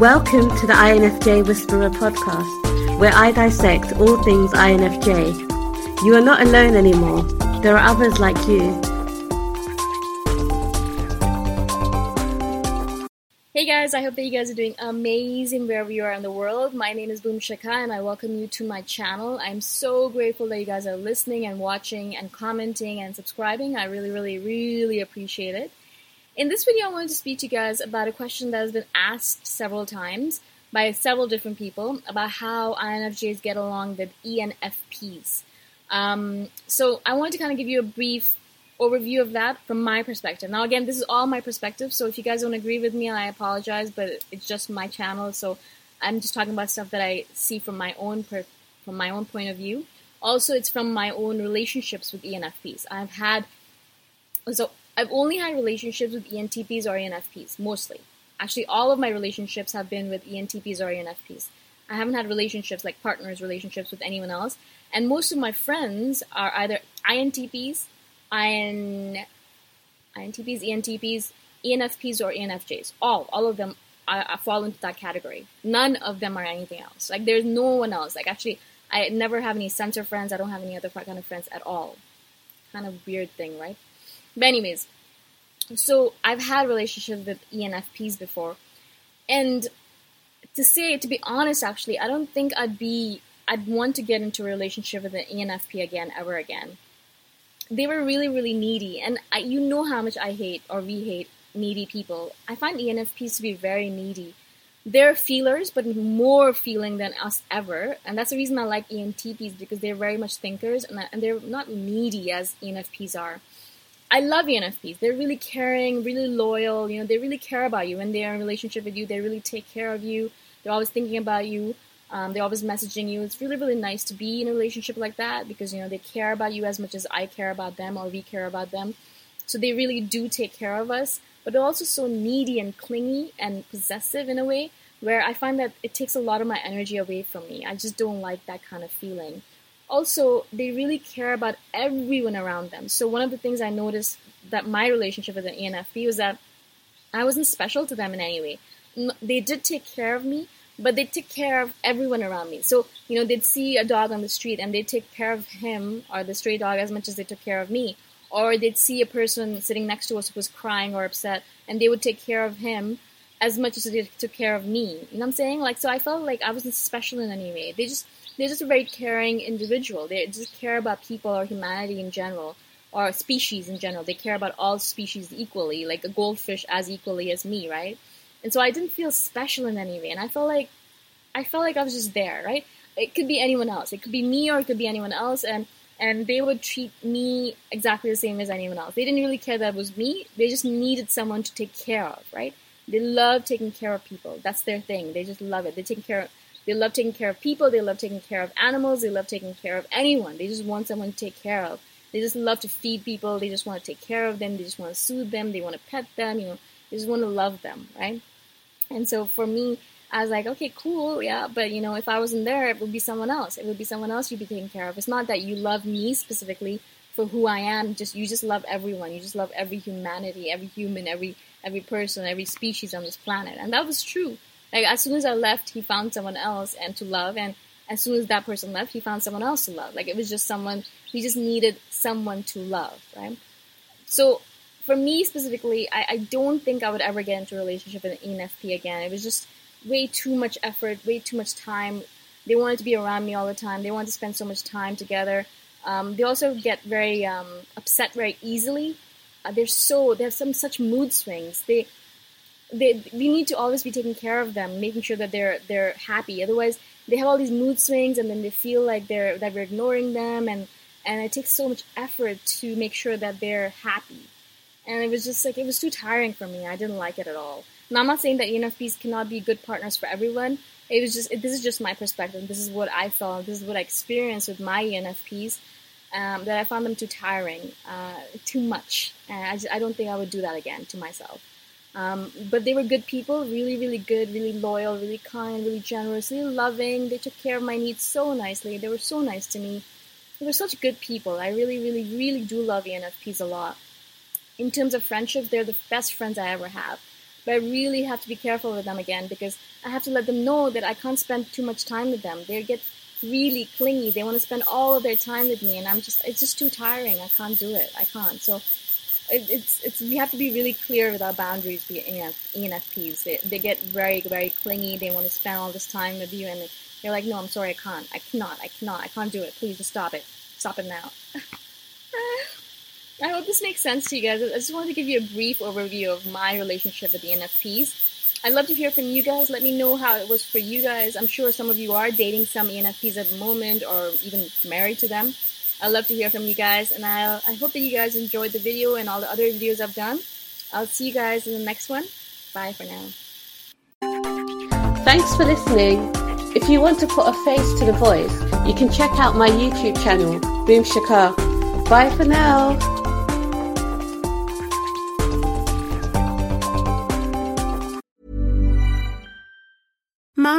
Welcome to the INFJ Whisperer podcast, where I dissect all things INFJ. You are not alone anymore, there are others like you. Hey guys, I hope that you guys are doing amazing wherever you are in the world. My name is Boom Shikha and I welcome you to my channel. I'm so grateful that you guys are listening and watching and commenting and subscribing. I really, really, really appreciate it. In this video, I wanted to speak to you guys about a question that has been asked several times by several different people about how INFJs get along with ENFPs. Um, so I wanted to kind of give you a brief overview of that from my perspective. Now, again, this is all my perspective, so if you guys don't agree with me, I apologize, but it's just my channel, so I'm just talking about stuff that I see from my own per- from my own point of view. Also, it's from my own relationships with ENFPs. I've had so I've only had relationships with ENTPs or ENFPs, mostly. Actually, all of my relationships have been with ENTPs or ENFPs. I haven't had relationships like partners, relationships with anyone else. And most of my friends are either INTPs, IN, INTPs, ENTPs, ENFPs, or ENFJs. All, all of them I, I fall into that category. None of them are anything else. Like there's no one else. Like actually, I never have any sensor friends. I don't have any other kind of friends at all. Kind of weird thing, right? But anyways, so I've had relationships with ENFPs before, and to say to be honest, actually, I don't think I'd be I'd want to get into a relationship with an ENFP again ever again. They were really really needy, and I, you know how much I hate or we hate needy people. I find ENFPs to be very needy. They're feelers, but more feeling than us ever, and that's the reason I like ENTPs because they're very much thinkers and, and they're not needy as ENFPs are. I love ENFPs. They're really caring, really loyal. You know, they really care about you. When they're in a relationship with you, they really take care of you. They're always thinking about you. Um, they're always messaging you. It's really, really nice to be in a relationship like that because you know they care about you as much as I care about them or we care about them. So they really do take care of us. But they're also so needy and clingy and possessive in a way where I find that it takes a lot of my energy away from me. I just don't like that kind of feeling also they really care about everyone around them. So one of the things I noticed that my relationship with an ENFP was that I wasn't special to them in any way. They did take care of me, but they took care of everyone around me. So, you know, they'd see a dog on the street and they'd take care of him or the stray dog as much as they took care of me. Or they'd see a person sitting next to us who was crying or upset and they would take care of him as much as they took care of me. You know what I'm saying? Like, so I felt like I wasn't special in any way. They just, they're just a very caring individual. They just care about people or humanity in general, or species in general. They care about all species equally, like a goldfish as equally as me, right? And so I didn't feel special in any way, and I felt like I felt like I was just there, right? It could be anyone else. It could be me or it could be anyone else, and and they would treat me exactly the same as anyone else. They didn't really care that it was me. They just needed someone to take care of, right? They love taking care of people. That's their thing. They just love it. They take care of they love taking care of people. They love taking care of animals. They love taking care of anyone. They just want someone to take care of. They just love to feed people. They just want to take care of them. They just want to soothe them. They want to pet them. You know, they just want to love them, right? And so for me, I was like, okay, cool, yeah, but you know, if I wasn't there, it would be someone else. It would be someone else you'd be taking care of. It's not that you love me specifically for who I am. Just you just love everyone. You just love every humanity, every human, every every person, every species on this planet. And that was true. Like as soon as I left, he found someone else and to love, and as soon as that person left, he found someone else to love. Like it was just someone he just needed someone to love, right? So for me specifically, I, I don't think I would ever get into a relationship with an ENFP again. It was just way too much effort, way too much time. They wanted to be around me all the time. They wanted to spend so much time together. Um, they also get very um, upset very easily. Uh, they're so they have some such mood swings. They they we need to always be taking care of them, making sure that they're they're happy. Otherwise, they have all these mood swings, and then they feel like they're that we're ignoring them, and and it takes so much effort to make sure that they're happy. And it was just like it was too tiring for me. I didn't like it at all. Now I'm not saying that ENFPs cannot be good partners for everyone. It was just it, this is just my perspective. This is what I felt. This is what I experienced with my ENFPs. Um, that I found them too tiring, uh, too much, and I, just, I don't think I would do that again to myself. Um, but they were good people, really, really good, really loyal, really kind, really generous, really loving. They took care of my needs so nicely. They were so nice to me. They were such good people. I really, really, really do love ENFPs a lot. In terms of friendships, they're the best friends I ever have. But I really have to be careful with them again because I have to let them know that I can't spend too much time with them. They get really clingy. They want to spend all of their time with me, and I'm just, it's just too tiring. I can't do it. I can't. So it's it's we have to be really clear with our boundaries with ENFPs. They, they get very very clingy. They want to spend all this time with you, and they're like, "No, I'm sorry, I can't. I cannot. I cannot. I can't do it. Please just stop it. Stop it now." I hope this makes sense to you guys. I just wanted to give you a brief overview of my relationship with the ENFPs. I'd love to hear from you guys. Let me know how it was for you guys. I'm sure some of you are dating some ENFPs at the moment or even married to them. I'd love to hear from you guys, and I I hope that you guys enjoyed the video and all the other videos I've done. I'll see you guys in the next one. Bye for now. Thanks for listening. If you want to put a face to the voice, you can check out my YouTube channel, Boom Shikha. Bye for now.